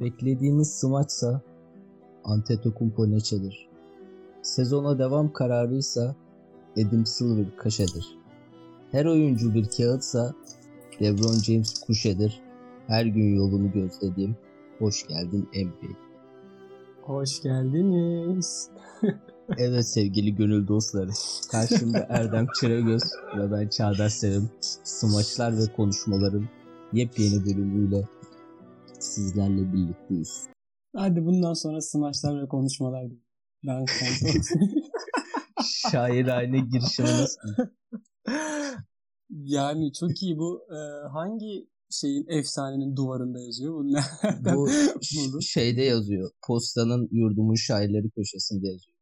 Beklediğiniz smaçsa Antetokounmpo Neçe'dir. Sezona devam kararıysa Adam Silver Kaşe'dir. Her oyuncu bir kağıtsa LeBron James Kuşe'dir. Her gün yolunu gözlediğim Hoş geldin NBA. Hoş geldiniz. Evet sevgili gönül dostları. Karşımda Erdem Çıragöz ve ben Çağdaş Sevim. Smaçlar ve konuşmaların yepyeni bölümüyle sizlerle birlikteyiz. Hadi bundan sonra smaçlar ve konuşmalar. Ben. Şairane girişimi nasıl? yani çok iyi bu. Ee, hangi şeyin efsanenin duvarında yazıyor? Bu, Bu ş- şeyde yazıyor. Postanın yurdumun şairleri köşesinde yazıyor.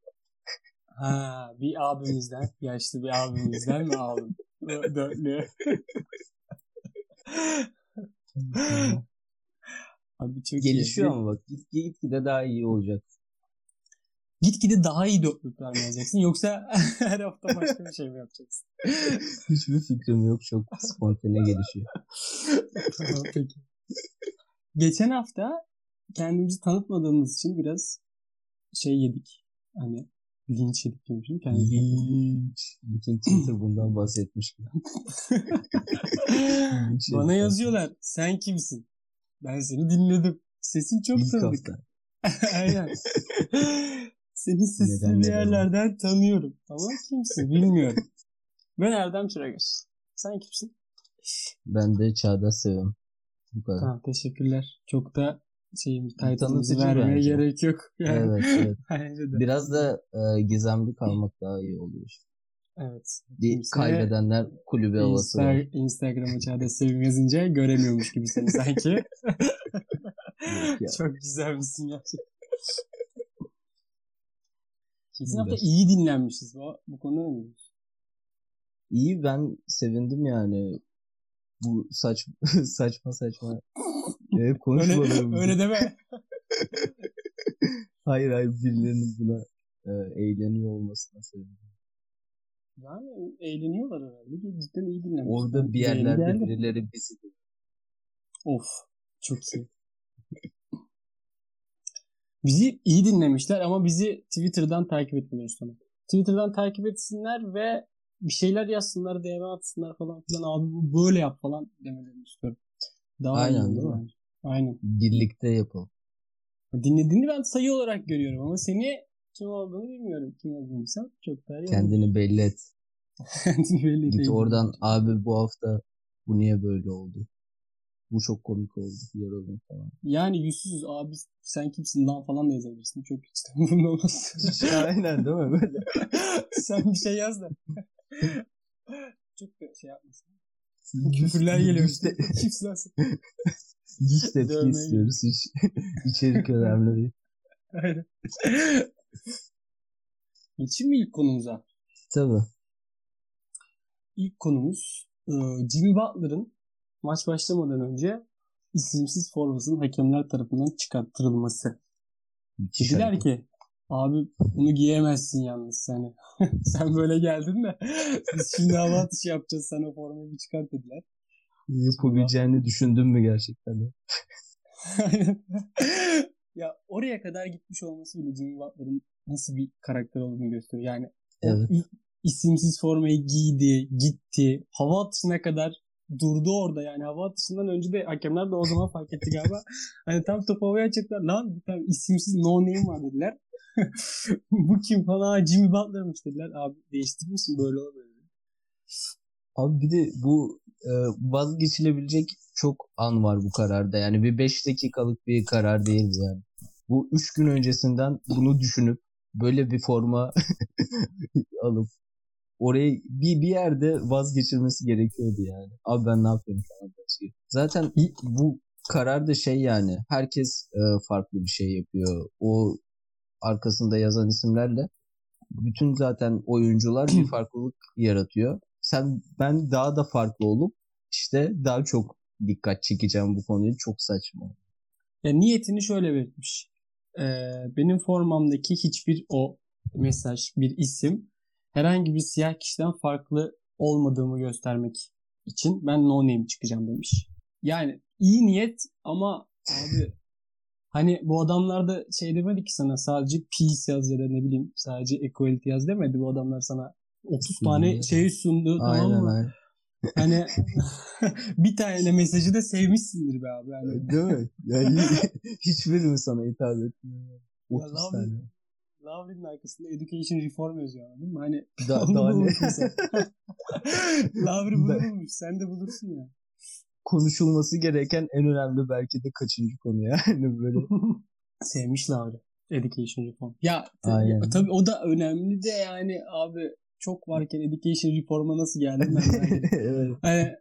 Ha, bir abimizden, yaşlı bir abimizden mi aldın? Dörtlü. Abi çok Gelişiyor iyi. ama bak git gitgide daha iyi olacak. Gitgide daha iyi dörtlükler mi yazacaksın yoksa her hafta başka bir şey mi yapacaksın? Hiçbir fikrim yok. Çok spontane gelişiyor. Tamam, Peki. Geçen hafta kendimizi tanıtmadığımız için biraz şey yedik. Hani linç yedik demişim. Kendimizi Linç. Bütün Twitter bundan bahsetmiş Bana yazıyorlar. Sen kimsin? Ben seni dinledim. Sesin çok İlk tanıdık. Aynen. Senin sesini bir yerlerden tanıyorum. Ama kimsin bilmiyorum. Ben Erdem Çıragöz. Sen kimsin? Ben de Çağdaş Sevim. Bu kadar. Tamam teşekkürler. Çok da şeyimiz title'ımızı vermeye bence. gerek yok. Yani. Evet, evet. Biraz da e, gizemli kalmak daha iyi oluyor. Evet. Kimse kaybedenler kulübü havası var. Insta- Instagram'a Çağdaş Sevim yazınca göremiyormuş gibi seni sanki. Çok güzel misin gerçekten. Kesin hafta iyi dinlenmişiz. Bu, bu konuda ne diyorsun? İyi ben sevindim yani. Bu saç saçma saçma. Öyle, konuşmalarım. öyle deme. Hayır hayır birilerinin buna e, eğleniyor olmasına sevindim. Yani eğleniyorlar herhalde. Cidden iyi dinlenmiş. Orada bir yerlerde geldi. birileri bizi Of. Çok iyi. bizi iyi dinlemişler ama bizi Twitter'dan takip etmiyor sonra. Twitter'dan takip etsinler ve bir şeyler yazsınlar, DM atsınlar falan filan. Abi bu böyle yap falan demelerini istiyorum. Daha Aynen, iyi değil mi? bence. Aynen. birlikte yapalım. Dinlediğini ben sayı olarak görüyorum ama seni kim olduğunu bilmiyorum. Kim sen çok daha iyi. Kendini belli et. Kendini belli Git oradan abi bu hafta bu niye böyle oldu? Bu çok komik oldu. Yoruldum falan. Yani yüzsüz abi sen kimsin lan falan da yazabilirsin. Çok hiç de umurumda olmaz. Aynen değil mi böyle? sen bir şey yaz da. Çok da şey yapmasın. Küfürler geliyor işte. Kimsin lan? Hiç tepki istiyoruz. Hiç içerik önemli değil. Aynen. Geçeyim mi ilk konumuza? Tabii. İlk konumuz e, Jimmy Butler'ın maç başlamadan önce isimsiz formasının hakemler tarafından çıkarttırılması. Müthiş Dediler ki abi bunu giyemezsin yalnız sen. sen böyle geldin de biz şimdi hava atışı yapacağız sana formayı bir çıkart dediler. Yapabileceğini düşündün mü gerçekten? ya oraya kadar gitmiş olması bile Jimmy Butler'ın nasıl bir karakter olduğunu gösteriyor. Yani Evet. isimsiz formayı giydi, gitti. Hava atışına kadar durdu orada yani. Hava atışından önce de hakemler de o zaman fark etti galiba. Hani tam topu havaya atacaklar. Lan bir tane isimsiz no name var dediler. Bu kim falan? "Aa, Jimmy Butler'mış dediler. Abi değiştirmişsin böyle olmuyor. Abi bir de bu e, vazgeçilebilecek çok an var bu kararda. Yani bir 5 dakikalık bir karar değil bu yani. Bu 3 gün öncesinden bunu düşünüp böyle bir forma alıp oraya bir, bir yerde vazgeçilmesi gerekiyordu yani. Abi ben ne yapıyorum falan. Zaten bu karar da şey yani herkes e, farklı bir şey yapıyor. O arkasında yazan isimlerle bütün zaten oyuncular bir farklılık yaratıyor. Sen ben daha da farklı olup işte daha çok dikkat çekeceğim bu konuyu. Çok saçma. Ya niyetini şöyle belirtmiş. Ee, benim formamdaki hiçbir o mesaj, bir isim herhangi bir siyah kişiden farklı olmadığımı göstermek için ben no name çıkacağım demiş. Yani iyi niyet ama abi Hani bu adamlar da şey demedi ki sana sadece peace yaz ya da ne bileyim sadece equality yaz demedi. Bu adamlar sana 30 tane şey sundu aynen, tamam mı? Aynen. Hani bir tane mesajı da sevmişsindir be abi. Yani. Değil mi? Yani hiçbiri mi sana hitap etmiyor? 30 Ya, tane. Lavrin'in arkasında education reform yazıyor anladın mı? Hani Da, daha ne? Lavri bunu Ben- bulmuş. Sen de bulursun ya. Konuşulması gereken en önemli belki de kaçıncı konu yani böyle. Sevmiş Lavri. Education reform. Ya t- Aynen. tabii o da önemli de yani abi çok varken education reform'a nasıl geldim ben? ediyorum. evet.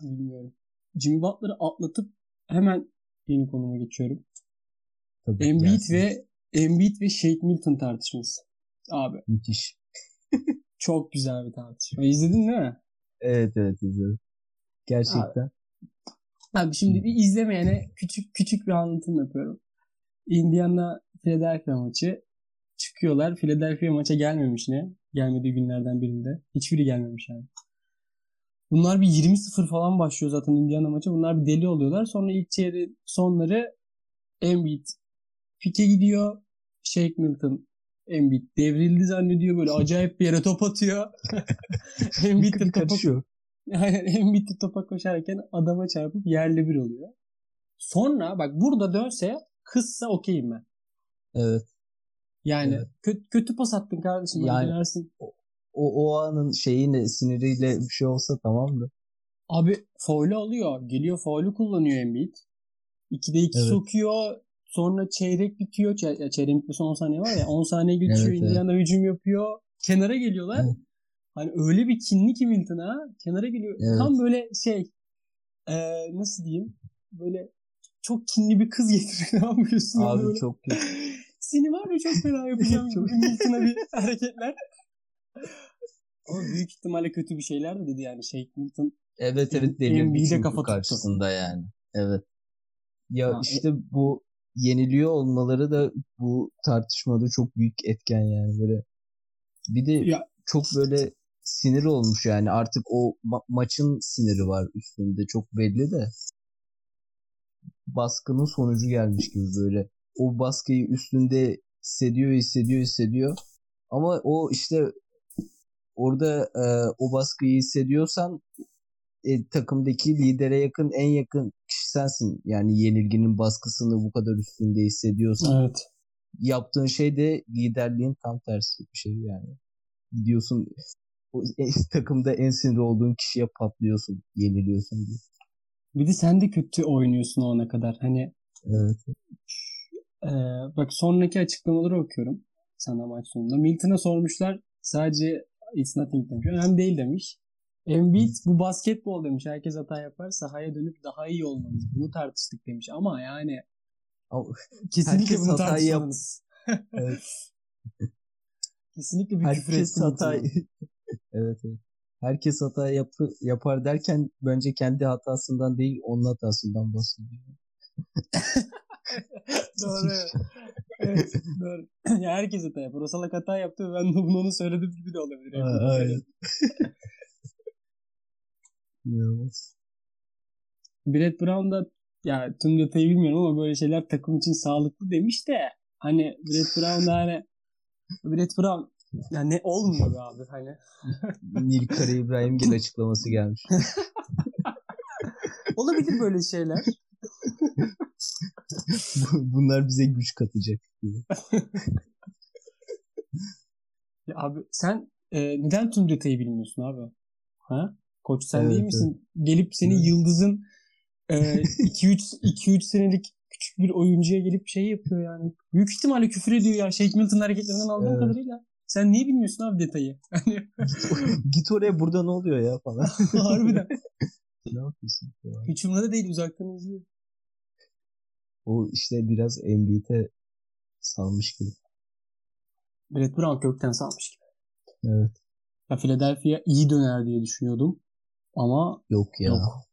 hani, bilmiyorum. Jimmy Butler'ı atlatıp hemen yeni konuma geçiyorum. Tabii, Embiid gelsin. ve Embiid ve Shake Milton tartışması. Abi Müthiş. çok güzel bir tartışma. İzledin değil mi? Evet evet izledim. Gerçekten. Abi şimdi bir izlemeyene küçük küçük bir anlatım yapıyorum. Indiana Philadelphia maçı çıkıyorlar. Philadelphia maça gelmemiş ne? Gelmediği günlerden birinde. Hiçbiri gelmemiş yani. Bunlar bir 20-0 falan başlıyor zaten Indiana maçı. Bunlar bir deli oluyorlar. Sonra ilk çeyreğin sonları Embiid pike gidiyor. Shake Milton Embiid devrildi zannediyor. Böyle acayip bir yere top atıyor. Embiid de topa. Aynen Embiid de topa koşarken adama çarpıp yerle bir oluyor. Sonra bak burada dönse kızsa okeyim ben. Evet. Yani Evet. kötü, kötü pas attın kardeşim. Yani- dönersin. O, o anın şeyiyle siniriyle bir şey olsa tamamdı. Abi faulü alıyor. Geliyor faulü kullanıyor Embiid. 2'de 2 Evet. sokuyor. Sonra çeyrek bitiyor. Çey- ya çeyreğin bitmesi 10 saniye var ya. 10 saniye geçiyor. Evet, evet. Indiana hücum yapıyor. Kenara geliyorlar. Evet. Hani öyle bir kinli ki Milton ha. Kenara geliyor. Evet. Tam böyle şey eee, nasıl diyeyim? Böyle çok kinli bir kız getiriyor. Tamam Abi böyle, çok kötü. Seni var ya çok fena yapacağım. Çok- Milton'a bir hareketler. Ama büyük ihtimalle kötü bir şeyler de dedi yani. Şey Milton Evet evet delirdi Embiid'e çünkü kafa tuttu. karşısında yani. Evet. Ya Ha, işte bu yeniliyor olmaları da bu tartışmada çok büyük etken yani böyle. Bir de Ya- çok böyle sinir olmuş yani artık o ma- maçın siniri var üstünde çok belli de baskının sonucu gelmiş gibi böyle. O baskıyı üstünde hissediyor, hissediyor, hissediyor. Ama o işte orada e, o baskıyı hissediyorsan e, takımdaki lidere yakın en yakın kişi sensin. Yani yenilginin baskısını bu kadar üstünde hissediyorsan. Evet. Yaptığın şey de liderliğin tam tersi bir şey yani. Gidiyorsun o, e, takımda en sinir olduğun kişiye patlıyorsun, yeniliyorsun diye. Bir de sen de kötü oynuyorsun o ana kadar. Hani Evet. Ee, bak sonraki açıklamaları okuyorum sana maç sonunda. Milton'a sormuşlar sadece it's nothing demiş. Önemli değil demiş. Embiid bu basketbol demiş. Herkes hata yapar. Sahaya dönüp daha iyi olmalıyız. Bunu tartıştık demiş. Ama yani kesinlikle bunu yap- tartışmalıyız. Evet. Kesinlikle bir küfür herkes ettim. hata evet, evet. Herkes hata yapı, yapar derken bence kendi hatasından değil onun hatasından bahsediyor. Doğru. evet, doğru. ya herkes hata yapar. O salak hata yaptı ve ben bunu onu söyledim gibi de olabilir. Ha, aynen. İnanılmaz. Brett Brown da ya tüm detayı bilmiyorum ama böyle şeyler takım için sağlıklı demiş de hani Brett Brown da hani Brett Brown ya ne olmuyor be abi hani. Nil Kara İbrahimgil açıklaması gelmiş. Olabilir böyle şeyler. Bu- Bunlar bize güç katacak. diye. Ya abi sen e, neden tüm detayı bilmiyorsun abi? Ha? Koç sen Evet, değil misin? Gelip seni Evet. yıldızın 2-3 2-3 senelik küçük bir oyuncuya gelip şey yapıyor yani. Büyük ihtimalle küfür ediyor ya. Shake Milton hareketlerinden aldığım Evet. kadarıyla. Sen niye bilmiyorsun abi detayı? Hani Git oraya burada ne oluyor ya falan. harbiden. ne yapıyorsun? falan. Hiç umurunda değil uzaktan izliyor. O işte biraz Embiid'e salmış gibi. Brett Brown kökten salmış gibi. Evet. Ya Philadelphia iyi döner diye düşünüyordum. Ama Yok ya. Yok.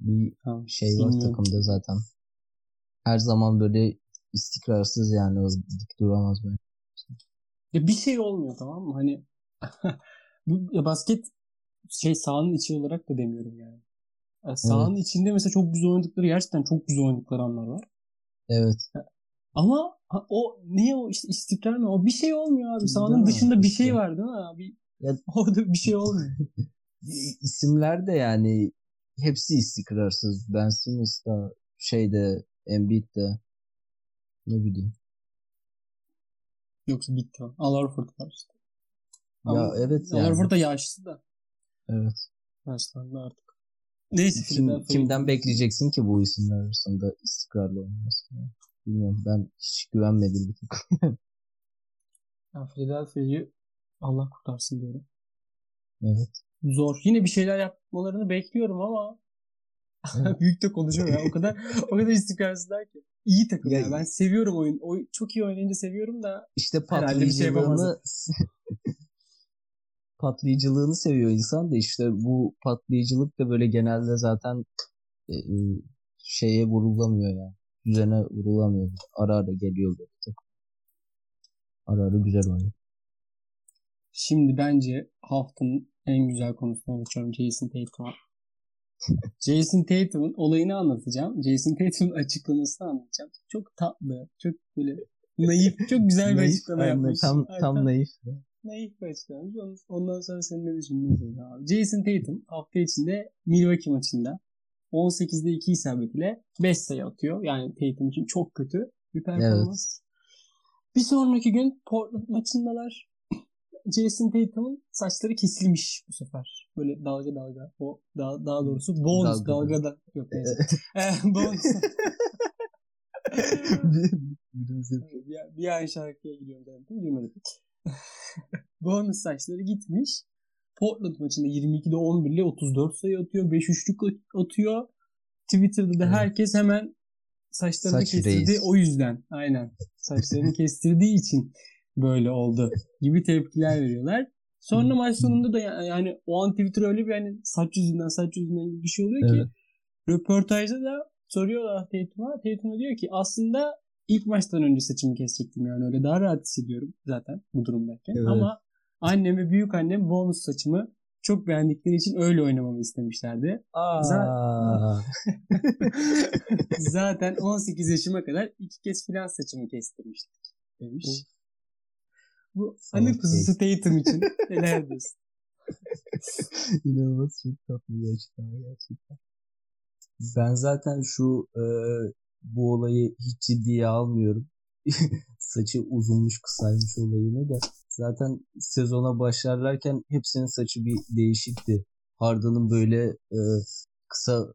Bir şey var bilmiyorum. takımda zaten. Her zaman böyle istikrarsız yani o dik duramaz böyle. Ya bir şey olmuyor tamam mı? Hani bu ya basket şey sahanın içi olarak da demiyorum yani. Ya sahanın içinde mesela çok güzel oynadıkları gerçekten çok güzel oynadıkları anlar var. Evet. Ama ha- o ne o işte istikrar mı? O bir şey olmuyor abi. Sahanın Değil mi? dışında bir şey var değil mi abi? Ya- Orada bir şey olmuyor. İsimler de yani hepsi istikrarsız. Ben Simmons da şeyde Embiid de ne bileyim. Yoksa bitti. Al Horford var işte. Ya Ama evet Al yani. Horford da yaşlı da. Evet. Yaşlandı artık. Neyse Kim, kimden bekleyeceksin ki bu isimler arasında istikrarlı olmasını? Bilmiyorum. Ben hiç güvenmedim bir tık. Ben Philadelphia'yı Allah kurtarsın diyorum. Evet. Zor. Yine bir şeyler yapmalarını bekliyorum ama büyük de konuşuyor ya. O kadar o kadar istikrarsızlar ki. İyi takım ya. Ya- Ben seviyorum oyun. Oy, çok iyi oynayınca seviyorum da İşte Herhalde bir şey patlayıcılığını seviyor insan da işte bu patlayıcılık da böyle genelde zaten e, e, şeye vurulamıyor yani. Düzene vurulamıyor. Ara ara geliyor böyle takım. Ara ara güzel oynuyor. Şimdi bence haftanın en güzel konusuna geçiyorum. Jason Tatum'a. Jason Tatum'un olayını anlatacağım. Jason Tatum'un açıklamasını anlatacağım. Çok tatlı, çok böyle naif, çok güzel bir Naif, açıklama yapmış. Tam, Ay, tam naif. Naif bir açıklama. Ondan- Ondan sonra senin ne söyle abi. Jason Tatum hafta içinde Milwaukee maçında 18'de 2 isabetiyle 5 sayı atıyor. Yani Tatum için çok kötü bir performans. Bir sonraki gün Portland maçındalar. Jason Tatum'un saçları kesilmiş bu sefer. Böyle dalga dalga. O daha, daha doğrusu bonus Dalga. dalga da. Yok neyse. Eh, bonus. Birimiz yapıyor. bir, bir an şarkıya gidiyorum zaten. Girmedim. bonus saçları gitmiş. Portland maçında 22'de 11 ile 34 sayı atıyor. 5 üçlük atıyor. Twitter'da da herkes hemen saçlarını Saç kestirdi. reis. O yüzden. Aynen. Saçlarını kestirdiği için böyle oldu gibi tepkiler veriyorlar. Sonra maç sonunda da ya- yani o an Twitter öyle bir hani saç yüzünden saç yüzünden gibi bir şey oluyor ki Evet. röportajda da soruyorlar Tatum'a. Tatum diyor ki aslında ilk maçtan önce saçımı kesecektim yani öyle daha rahat hissediyorum zaten bu durumdayken. Evet. Ama annem ve büyük annem bonus saçımı çok beğendikleri için öyle oynamamı istemişlerdi. Aa, Zaten 18 yaşıma kadar iki kez filan saçımı kestirmiştik demiş. Bu anı kuzusu Tatum için neler diyorsun? İnanılmaz çok tatlı bir açıklama gerçekten. Ben zaten şu e, bu olayı hiç ciddiye almıyorum. Saçı uzunmuş kısaymış olayını da. Zaten sezona başlarlarken hepsinin saçı bir değişikti. Harden'ın böyle e, kısa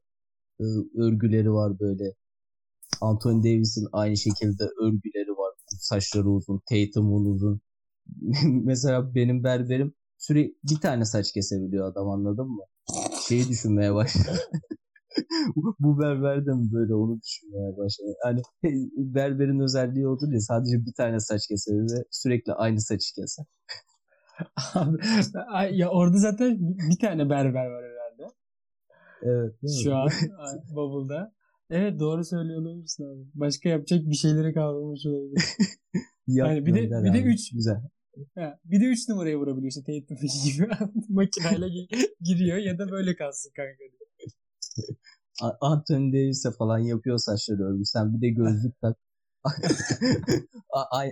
e, örgüleri var böyle. Anthony Davis'in aynı şekilde örgüleri var. Saçları uzun. Tatum'un uzun. Mesela benim berberim sürekli bir tane saç kesebiliyor adam anladın mı? Şeyi düşünmeye başladı. Bu berber de mi böyle onu düşünmeye başladı. Hani berberin özelliği odur ya sadece bir tane saç keser ve sürekli aynı saçı keser. Abi, ya orada zaten bir tane berber var herhalde. Evet. Şu an Bubble'da. Evet doğru söylüyor olabilirsin abi. Başka yapacak bir şeylere kalmamış olabilir. Yap Yani bir de- bir de abi. üç- Güzel. Ha, bir de 3 numaraya vurabiliyor işte Tatum gibi. Makineyle gi- giriyor ya da böyle kalsın kanka. diyor. Anthony Davis'e falan yapıyor saçları örgü. Sen bir de gözlük tak.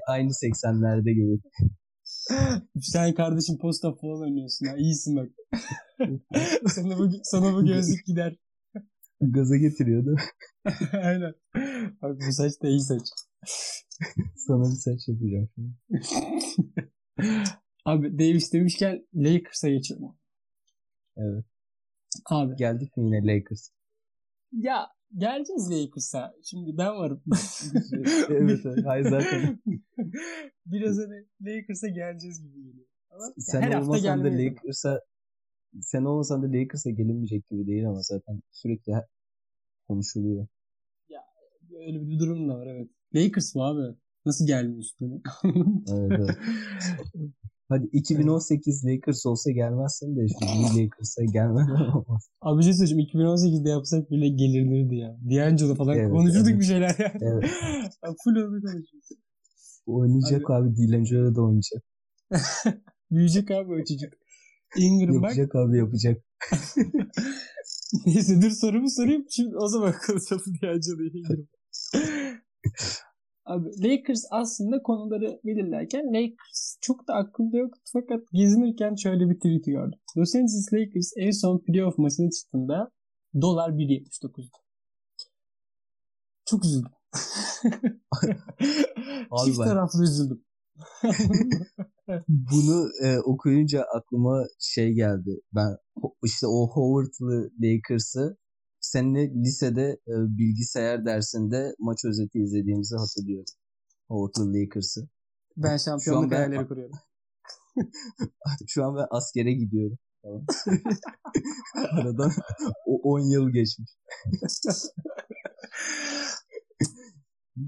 Aynı 80'lerde gibi. Sen kardeşim posta falan oynuyorsun ha. İyisin bak. sana, bu, sana bu gözlük gider. Gaza getiriyor değil mi? Aynen. Bak bu saç da iyi saç. Sana bir saç yapacağım. şimdi. Abi Davis demişken Lakers'a geçiyorum. Evet. Abi Geldik mi yine Lakers? Ya geleceğiz Lakers'a. Şimdi ben varım. evet, evet. Hayır zaten. Biraz hani Lakers'a geleceğiz gibi geliyor. Ama Sen her hafta olmasan da. Lakers'a sen olmasan da Lakers'a gelinmeyecek gibi değil ama zaten sürekli konuşuluyor. Öyle bir durum da var evet. Lakers mı abi? Nasıl gelmiyor üstüne? Evet, evet. Hadi 2018 Lakers olsa gelmezsin de iyi Lakers'a gelmeden olmaz. Abi bir şey söyleyeceğim. 2018'de yapsak bile gelirlerdi ya. D'Angelo falan Evet, konuşurduk evet. bir şeyler yani. Evet. Abi Full onu konuşuyoruz. Oynayacak abi, D'Angelo da oynayacak. Büyüyecek abi o çocuk. Ingram bak. Yapacak abi yapacak. Neyse dur sorumu sorayım. Şimdi o zaman konuşalım D'Angelo'yu Ingram. Abi Lakers aslında konuları belirlerken Lakers çok da aklımda yok. Fakat gezinirken şöyle bir tweet gördüm. Los Angeles Lakers en son playoff maçına çıktığında dolar 1.79'du. Çok üzüldüm. Abi Çift taraflı üzüldüm. Bunu e, okuyunca aklıma şey geldi. Ben işte o Howard'lı Lakers'ı seninle lisede e, bilgisayar dersinde maç özeti izlediğimizi hatırlıyorum. Howard'lı Lakers'ı. ben şampiyonluk ben- hayalleri kuruyorum. Şu an ben askere gidiyorum. Tamam. Aradan o 10 yıl geçmiş.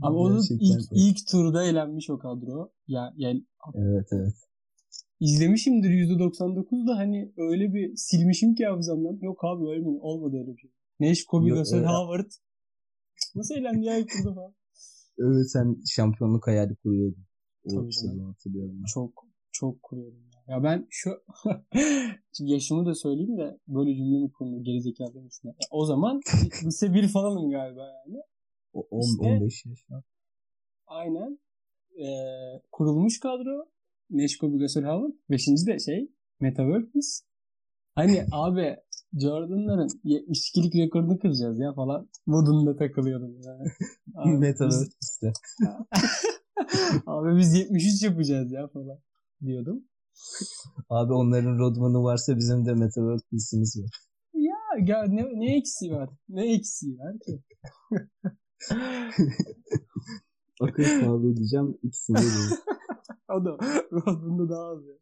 Ama onun ilk, ilk turda elenmiş o kadro. Ya, yani Evet evet. izlemişimdir %99 da hani öyle bir silmişim ki hafızamdan. Yok abi öyle mi? Olmadı öyle bir şey. Kobe, Yok, Russell, evet. Howard. Nasıl eğlendi ya ilk turda falan. Evet sen şampiyonluk hayali kuruyordun. O Tabii sezonu hatırlıyorum. ben. Çok çok kuruyorum ya. Ya ben şu yaşımı da söyleyeyim de böyle cümle mi kurulur gerizekalı demesin. Ya o zaman lise 1 falanım galiba yani. O, on- İşte- 15 yaş. Aynen. Ee, kurulmuş kadro. Nash, Kobe, Gasol, Howard. Beşinci de şey Meta World Peace. Hani abi Jordan'ların 72'lik rekorunu kıracağız ya falan. Modunda takılıyordum yani. Abi, biz, Metaverse işte. abi biz 73 yapacağız ya falan diyordum. Abi onların Rodman'ı varsa bizim de Metaverse PC'miz var. Ya, ya ne, ne eksiği var? Ne eksiği var ki? Akıl sağlığı diyeceğim. İkisinde de. o da Rodman'da daha az ya.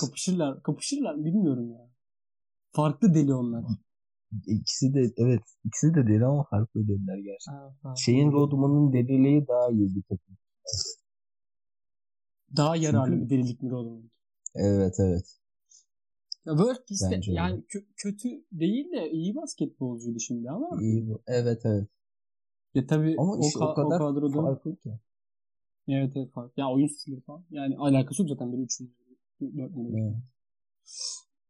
Kapışırlar. Kapışırlar bilmiyorum ya. Farklı deli onlar. İkisi de evet. ikisi de deli ama farklı deliler gerçekten. Ha, ha. Şeyin Rodman'ın deliliği daha iyi bir takım. Daha yararlı Çünkü- bir delilik mi Rodman? Evet evet. Ya World Peace de yani kö- kötü değil de iyi basketbolcuydu şimdi ama İyi bu. Evet evet. ya tabii Ama o, işte ka- o kadar o kadroda farklı ki. evet evet farklı. Ya oyun stili falan. Yani alakası yok zaten biri 3 4 Evet.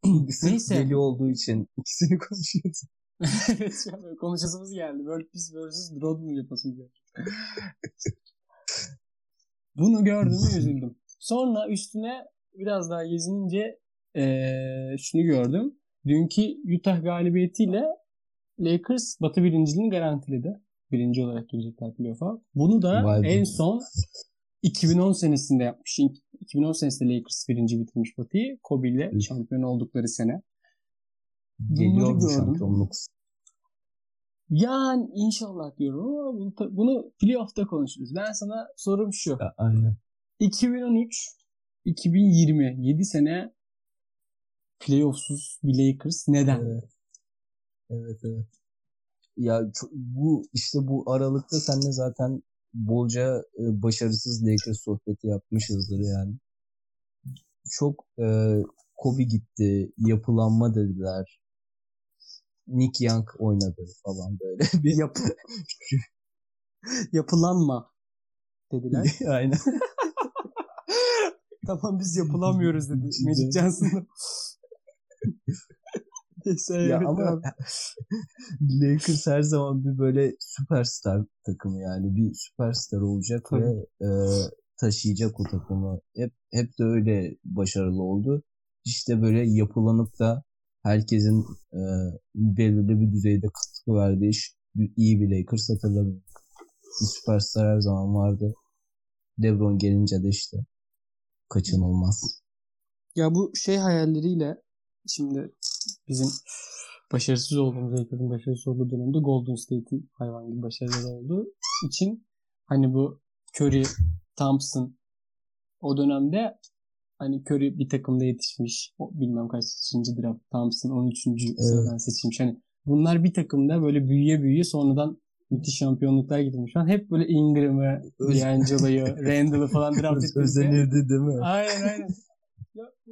Neyse. deli olduğu için ikisini konuşuyoruz. evet şu an konuşasımız geldi. World Peace vs. Rodman yapasım geldi. Bunu gördüm ve üzüldüm. Sonra üstüne biraz daha gezinince eee, şunu gördüm. Dünkü Utah galibiyetiyle Lakers Batı birinciliğini garantiledi. Birinci olarak girecekler playoff'a. Bunu da Vay be. en son 2010 senesinde yapmış. 2010 senesinde Lakers birinci bitirmiş Batı'yı. Kobe ile Üf. şampiyon oldukları sene. Geliyor bu şampiyonluk. Yani inşallah diyorum ama bunu, bunu playoff'ta konuşuruz. Ben sana sorum şu. A- Aynen. 2013 2020 7 sene playoffsuz bir Lakers neden? Evet. Evet evet. Ya bu işte bu aralıkta seninle zaten bolca e, başarısız Lakers sohbeti yapmışızdır yani. Çok e, Kobe gitti, yapılanma dediler. Nick Young oynadı falan böyle. Bir Yap yapılanma dediler. Aynen. tamam biz yapılamıyoruz dedi. Magic Johnson'da. Neyse ya evet, ama. Lakers her zaman bir böyle süperstar takımı yani bir süperstar olacak Tabii. ve e, taşıyacak o takımı. Hep hep de öyle başarılı oldu. İşte böyle yapılanıp da herkesin e, belirli bir düzeyde katkı verdiği iyi bir Lakers hatırlamıyorum. Bir süperstar her zaman vardı. LeBron gelince de işte kaçınılmaz. Ya bu şey hayalleriyle şimdi bizim başarısız olduğumuz Lakers'ın başarısız olduğu dönemde Golden State'in hayvan gibi başarıları olduğu için hani bu Curry, Thompson o dönemde hani Curry bir takımda yetişmiş. O bilmem kaçıncı draft. Thompson 13. sıradan seçilmiş. Hani bunlar bir takımda böyle büyüye büyüye sonradan müthiş şampiyonluklar getirmiş. falan. Hep böyle Ingram'ı, D'Angelo'yu, Randall'ı falan draft ettiğinde özenirdi değil mi? Aynen aynen.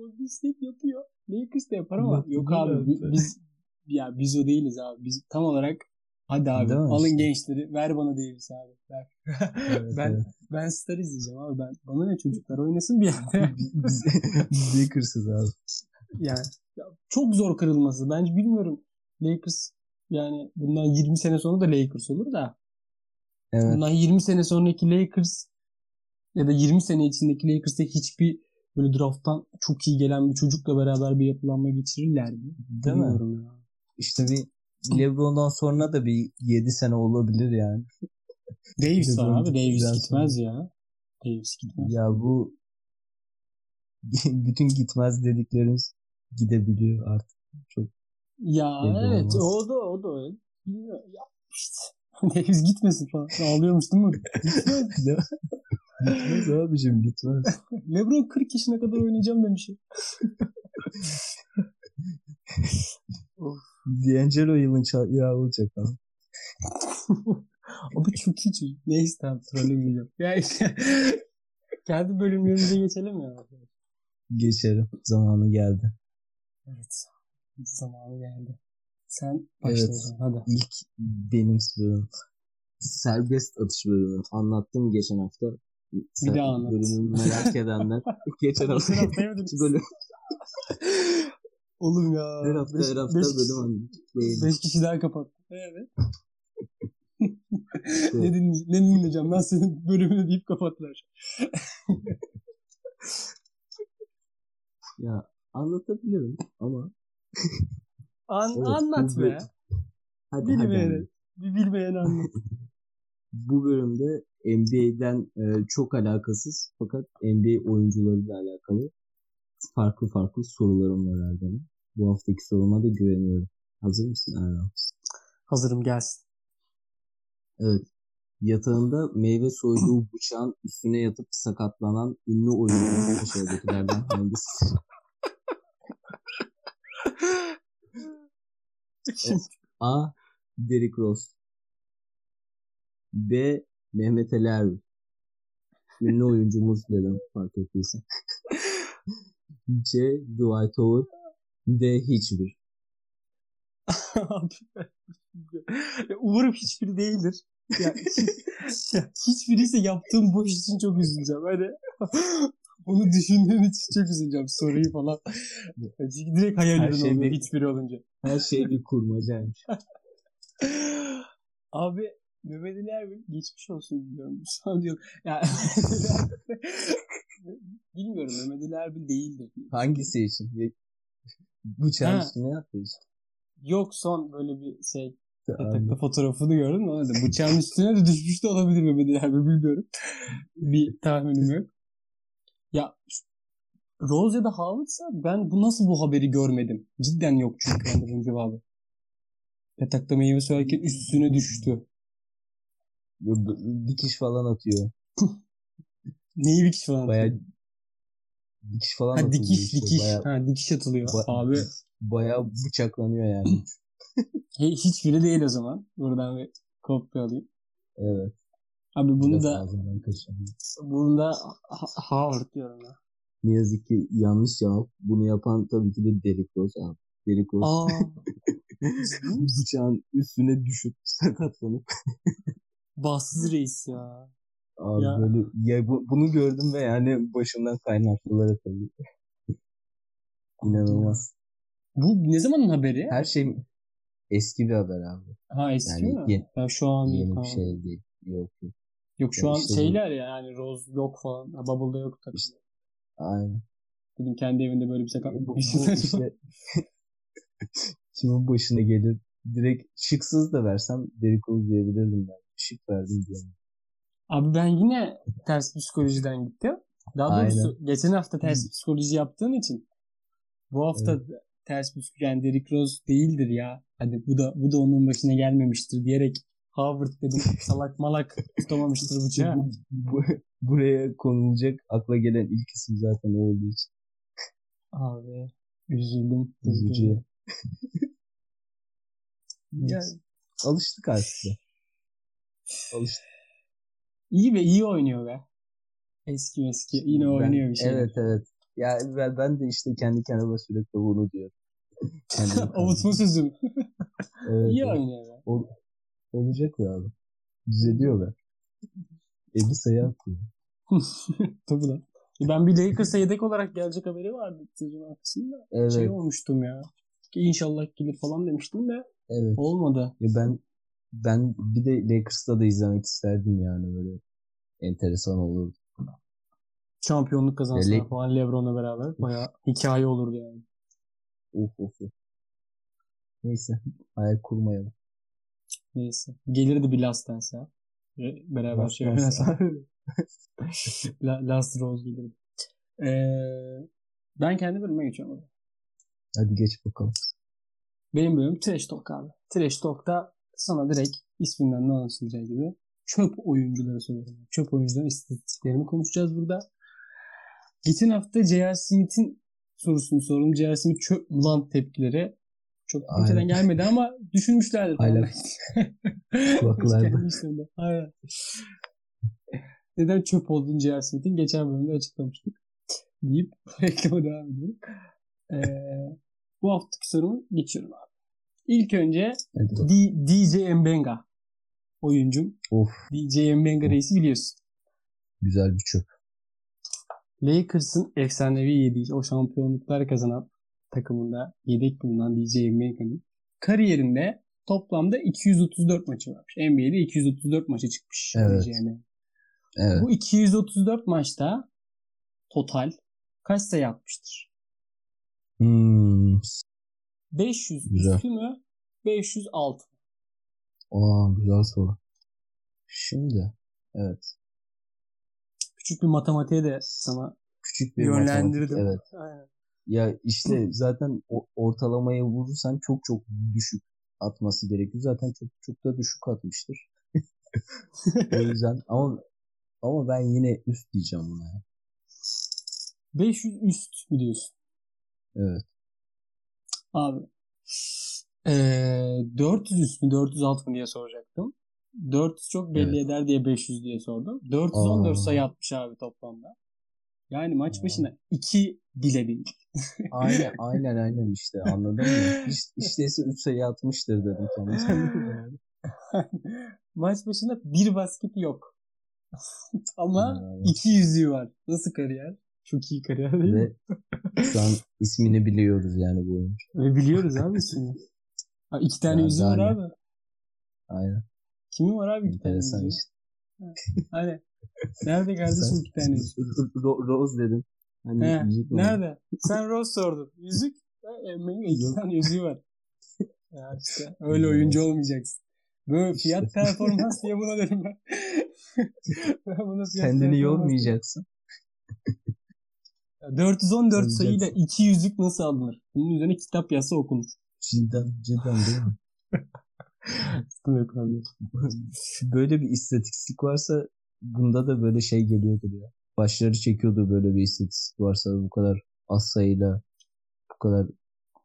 Golden State yapıyor. Lakers de yapar ama yok abi bi- abi. biz ya biz o değiliz abi. Biz tam olarak hadi abi Değil alın işte? gençleri ver bana değiliz abi. Ver. Evet, ben evet. ben Star izleyeceğim abi ben. Bana ne çocuklar oynasın bir yerde. biz Lakers'ız abi. yani ya çok zor kırılması. Bence bilmiyorum Lakers yani bundan 20 sene sonra da Lakers olur da Evet. Bundan 20 sene sonraki Lakers ya da 20 sene içindeki Lakers'ta hiçbir böyle drafttan çok iyi gelen bir çocukla beraber bir yapılanma geçirirler mi? Değil mi? Bilmiyorum ya. İşte bir LeBron'dan sonra da bir 7 sene olabilir yani. Davis var abi. Davis gitmez ya. Davis gitmez. Ya bu bütün gitmez dediklerimiz gidebiliyor artık. Çok Ya evet olmaz. o da o da öyle. Bilmiyorum. Ya işte. Davis gitmesin falan. Ağlıyormuş değil mi? Gitmez. Gitmez abicim gitmez. Lebron 40 yaşına kadar oynayacağım demiş. D'Angelo yılın ça- ya olacak abi. Abi çok iyi çocuk. Neyse tamam trollemeyeceğim. Ya işte kendi bölümlerimize geçelim ya. Geçerim. Zamanı geldi. Evet. Zamanı geldi. Sen başla Evet. hadi. İlk benim bölüm. Serbest atış bölümü. Anlattım geçen hafta. Bir daha anlat. Bölümü merak edenler. geçen hafta. İki bölüm. Oğlum ya. Her hafta Beş- her hafta beş bölüm. Değil. Beş kişi daha kapattı. Evet. ne, dinle, ne dinleyeceğim ben senin bölümünü deyip kapattılar. Ya anlatabilirim ama An, Evet, anlat bu be. hadi hadi. Bilmeyene. anlat. Bir bilmeyeni anlat. Bu bölümde NBA'den e, çok alakasız fakat NBA oyuncularıyla alakalı farklı farklı sorularım var Erdem'e. Bu haftaki soruma da güveniyorum. Hazır mısın Erdem? Hazırım gelsin. Evet. Yatağında meyve soyduğu bıçağın üstüne yatıp sakatlanan ünlü oyuncu aşağıdakilerden hangisidir? A. Derrick Rose B. Mehmet Ali Erbil Ünlü oyuncumuz dedim fark ettiysen. C. Dwight Howard D. Hiçbir. Umarım hiçbiri değildir. Ya, ya hiçbiri ise yaptığım boş için çok üzüleceğim. Hani onu düşündüğüm için çok üzüleceğim soruyu falan. Direkt hayal ürünü şey oluyor bir- hiçbiri olunca. Her şey bir kurmacaymış. Abi Mehmet Ali Erbil geçmiş olsun biliyorum. Şu an diyor. Ya, bilmiyorum Mehmet Ali Erbil değildir. Hangisi için? Ha. üstüne yaptığı için. Yok son böyle bir şey Yatakta fotoğrafını gördüm orada bıçağın üstüne de düşmüş de olabilir Mehmet Ali bilmiyorum. bir tahminim yok. Ya Rose ya da Howard'sa ben bu nasıl bu haberi görmedim? Cidden yok çünkü bende bunun cevabı. Yatakta meyve soyarken üstüne düştü. Dikiş falan atıyor. Neyi bir kişi falan Bayağı atıyor? dikiş falan Ha atılıyor dikiş işte. dikiş. Bayağı, Ha dikiş atılıyor. Ba- Abi bayağı bıçaklanıyor yani. he- hiçbiri değil o zaman. Buradan bir kopya alayım. Evet. Abi bunu Biraz da bunu da Ha- Howard diyorum ya. Ne yazık ki yanlış cevap. Bunu yapan tabii ki de Derrick Rose abi. Derrick Rose bıçağın üstüne düşüp sakatlanıp Bahtsız reis ya. abi Ya. böyle ya bu- bunu gördüm ve yani başımdan kaynar sular atıldı. İnanılmaz. Bu ne zamanın haberi? Her şey eski bir haber abi. Ha eski Yani mi? yeni- Ya şu an Yeni bir şey değil. Yok yok. Yok şu Ya an işte bu- şeyler ya yani Rose yok falan. Ha, Bubble'da yok tabii. İşte- Aynen. Dedim kendi evinde böyle bir Bu, sakatlık bu yaşadı. işte kimin başına gelir? Direkt şıksız da versem Derrick Rose diyebilirdim ben. Şık verdim diye. Abi ben yine ters psikolojiden gittim. Daha doğrusu geçen hafta ters psikoloji yaptığım için bu hafta ters psikoloji yani Derrick Rose değildir ya. Hadi bu da bu da onun başına gelmemiştir diyerek Howard dedim salak malak tutamamıştır bıçağı. Bu, bu, buraya konulacak akla gelen ilk isim zaten o olduğu için. Abi üzüldüm. Üzücü. Ya, Alıştık artık ya. Alıştık. iyi ve iyi oynuyor be. Eski eski yine Ben- oynuyor bir şey. Evet evet. Ya ben, ben de işte kendi kendime sürekli bunu diyorum. Avutma sözüm. Evet, iyi evet. oynuyor be. Ol- olacak be abi. Düzeliyor be. 50 sayı atıyor. Tabii lan. Ben bir Lakers'a yedek olarak gelecek haberi vardı sezon arkasında. Evet. Şey olmuştum ya. Ki inşallah gelir falan demiştim de evet. olmadı. Ya ben ben bir de Lakers'ta da izlemek isterdim yani böyle enteresan olurdu. Şampiyonluk kazansalar Le- falan Lebron'la beraber bayağı hikaye olurdu yani. Uf uf uf. Neyse hayal kurmayalım. Neyse. Gelirdi bir Last Dance ya. Beraber Last şey Last Rose gelirdi. Ee, ben kendi bölüme geçiyorum. Hadi geç bakalım. Benim bölümüm Trash Talk abi. Trash Talk'ta sana direkt isminden ne anlaşılacağı gibi çöp oyuncuları soruyorum. Çöp oyuncuların istatistiklerini konuşacağız burada. Geçen hafta J.R. Smith'in sorusunu sordum. J.R. Smith çöp mü lan tepkileri çok kimseden gelmedi ama düşünmüşlerdir. falan. Hala kulaklarda. Aynen. Neden çöp olduğunu J.R. Smith'in geçen bölümde açıklamıştık. Deyip reklama devam ediyorum. Ee, bu haftaki sorumu geçiyorum abi. İlk önce bakalım. D- DJ Mbenga oyuncum. Of DJ Mbenga reisi biliyorsun. güzel bir çöp. Lakers'ın efsanevi yediği o şampiyonluklar kazanan takımında yedek bulunan DJ Mbenga'nın kariyerinde toplamda 234 maçı varmış. NBA'de 234 maça çıkmış. Evet. DJ Mbenga. Evet. Bu 234 maçta total kaç sayı atmıştır? Hmm. 500 Güzel. üstü mü? 506. Aa güzel soru. Şimdi evet. Küçük bir matematiğe de sana Küçük bir yönlendirdim. Evet. Aynen. Ya işte zaten ortalamaya vurursan çok çok düşük atması gerekiyor. Zaten çok çok da düşük atmıştır. o yüzden ama ama ben yine üst diyeceğim buna. ya. 500 üst biliyorsun. Evet. Abi. Ee, 400 üst mü 406 mı diye soracaktım. 400 çok belli Evet. eder diye 500 diye sordum. 414 Aa. sayı atmış abi toplamda. Yani maç Aa. başına 2 bile değil. Aynen aynen aynen işte anladın mı? İşte, işteyse 3 sayı atmıştır dedim kendime. maç başına bir basketi yok. Ama iki yüzüğü var. Nasıl kariyer? Çok iyi kariyer değil mi? Ve şu an ismini biliyoruz yani bu oyuncu. Ve biliyoruz abi ismini. Ha, iki tane Ya, yüzüğü var abi. Aynen. Kimin var abi iki tane yüzüğü? işte. Hani nerede kardeşim iki tane yüzük? Ro- Rose dedin. Hani He, nerede? Sen Rose sordun. Yüzük? Emre'nin iki Yok. tane yüzüğü var. ya işte öyle oyuncu olmayacaksın. Böyle fiyat performans diye buna derim ben. ben buna fiyat Kendini yormayacaksın. Diyorum. 414 sayıyla Olacaksın. iki yüzük nasıl alınır? Bunun üzerine kitap yazsa okunur. Cidden, cidden değil mi? Böyle bir istatistik varsa bunda da böyle şey geliyordur ya. Başları çekiyordur böyle bir istatistik varsa bu kadar az sayıyla bu kadar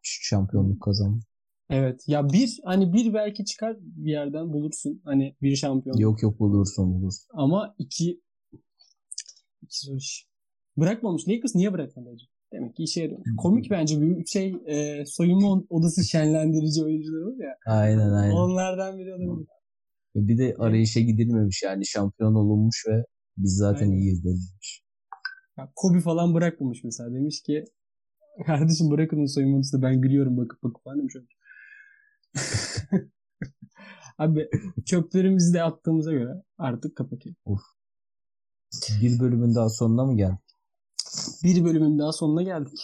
şampiyonluk kazan. Evet. Ya bir hani bir belki çıkar bir yerden bulursun. Hani bir şampiyon. Yok yok bulursun bulursun. Ama iki iki zor iş. Bırakmamış. Lakers niye bırakmadı acaba? Demek ki işe yarıyormuş. Komik bence bir şey e, soyunma odası şenlendirici oyuncular olur ya. Aynen aynen. Onlardan biri olabilir. Bir de arayışa gidilmemiş yani şampiyon olunmuş ve biz zaten Aynen. iyiyiz denilmiş. Ya, Kobe falan bırakmamış mesela. Demiş ki kardeşim bırakın soyunma odasını ben gülüyorum bakıp bakıp falan demiş. Abi çöplerimizi de attığımıza göre artık kapatayım. Bir bölümün daha sonuna mı geldik? Bir bölümün daha sonuna geldik.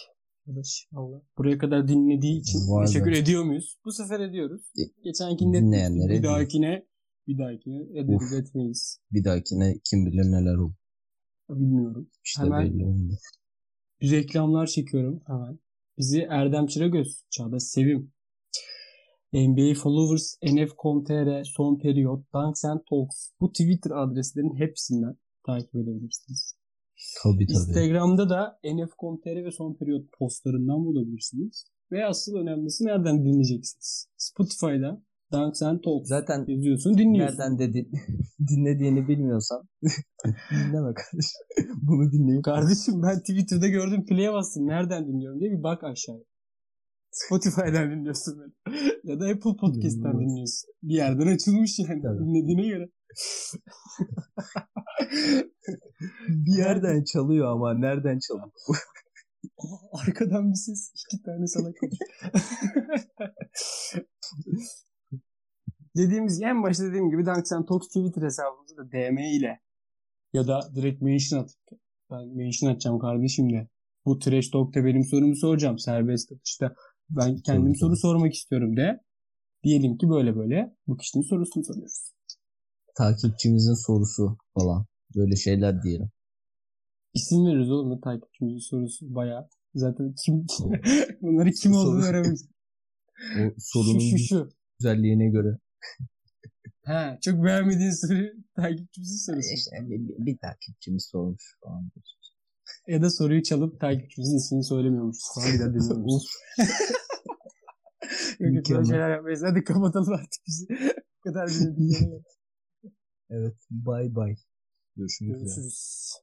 Arkadaş Allah. Buraya kadar dinlediği için Vay be. teşekkür ediyor muyuz? Bu sefer ediyoruz. E, Geçenkinde etmiştik. Bir ediyor. dahakine bir dahakine ederiz etmeyiz. Bir dahakine kim bilir neler olur. Bilmiyorum. İşte Hemen- belli olmuyor. Bir reklamlar çekiyorum hemen. Bizi Erdem Çıragöz, Çağdaş Sevim, NBA Followers, NF.com.tr, Son Periyot, Dunks and Talks bu Twitter adreslerinin hepsinden takip edebilirsiniz. Tabii tabii. Instagram'da da NF.com.tr ve Son Periyot postlarından bulabilirsiniz. Ve asıl önemlisi nereden dinleyeceksiniz? Spotify'da Dunks and Talks Zaten yazıyorsun dinliyorsun. nereden dedi dinlediğini bilmiyorsan dinleme kardeşim. Bunu dinleyip Kardeşim ben Twitter'da gördüm play'e bastım. Nereden dinliyorum diye bir bak aşağıya. Spotify'dan dinliyorsun beni. ya da Apple Podcast'ten dinliyorsun. Bir yerden açılmış yani Tabii. dinlediğine göre. bir yerden çalıyor ama nereden çalıyor? Arkadan bir ses iki tane sana dediğimiz en başta dediğim gibi Danksen Talks Twitter hesabımızda da DM ile ya da direkt mention atıp ben mention atacağım kardeşim de. Bu Trash Talk'ta benim sorumu soracağım. Serbest atışta ben kendim soru sormak istiyorum de. Diyelim ki böyle böyle bu kişinin sorusunu soruyoruz. Takipçimizin sorusu falan. Böyle şeyler diyelim. İsim veririz oğlum takipçimizin sorusu bayağı. Zaten kim bunları kim olduğunu öğrenmek. O sorunun Şu şu şu. güzelliğine göre. Ha, çok beğenmediğin soru takipçimizin sorusu. İşte bir, bir takipçimiz sormuş falan. Ya da soruyu çalıp takipçimizin ismini söylemiyormuşuz falan bir daha. Yok yok böyle şeyler yapmayız. Hadi kapatalım artık bizi. Bu kadar bir Evet. Bye bye. Görüşmek üzere. Görüşürüz.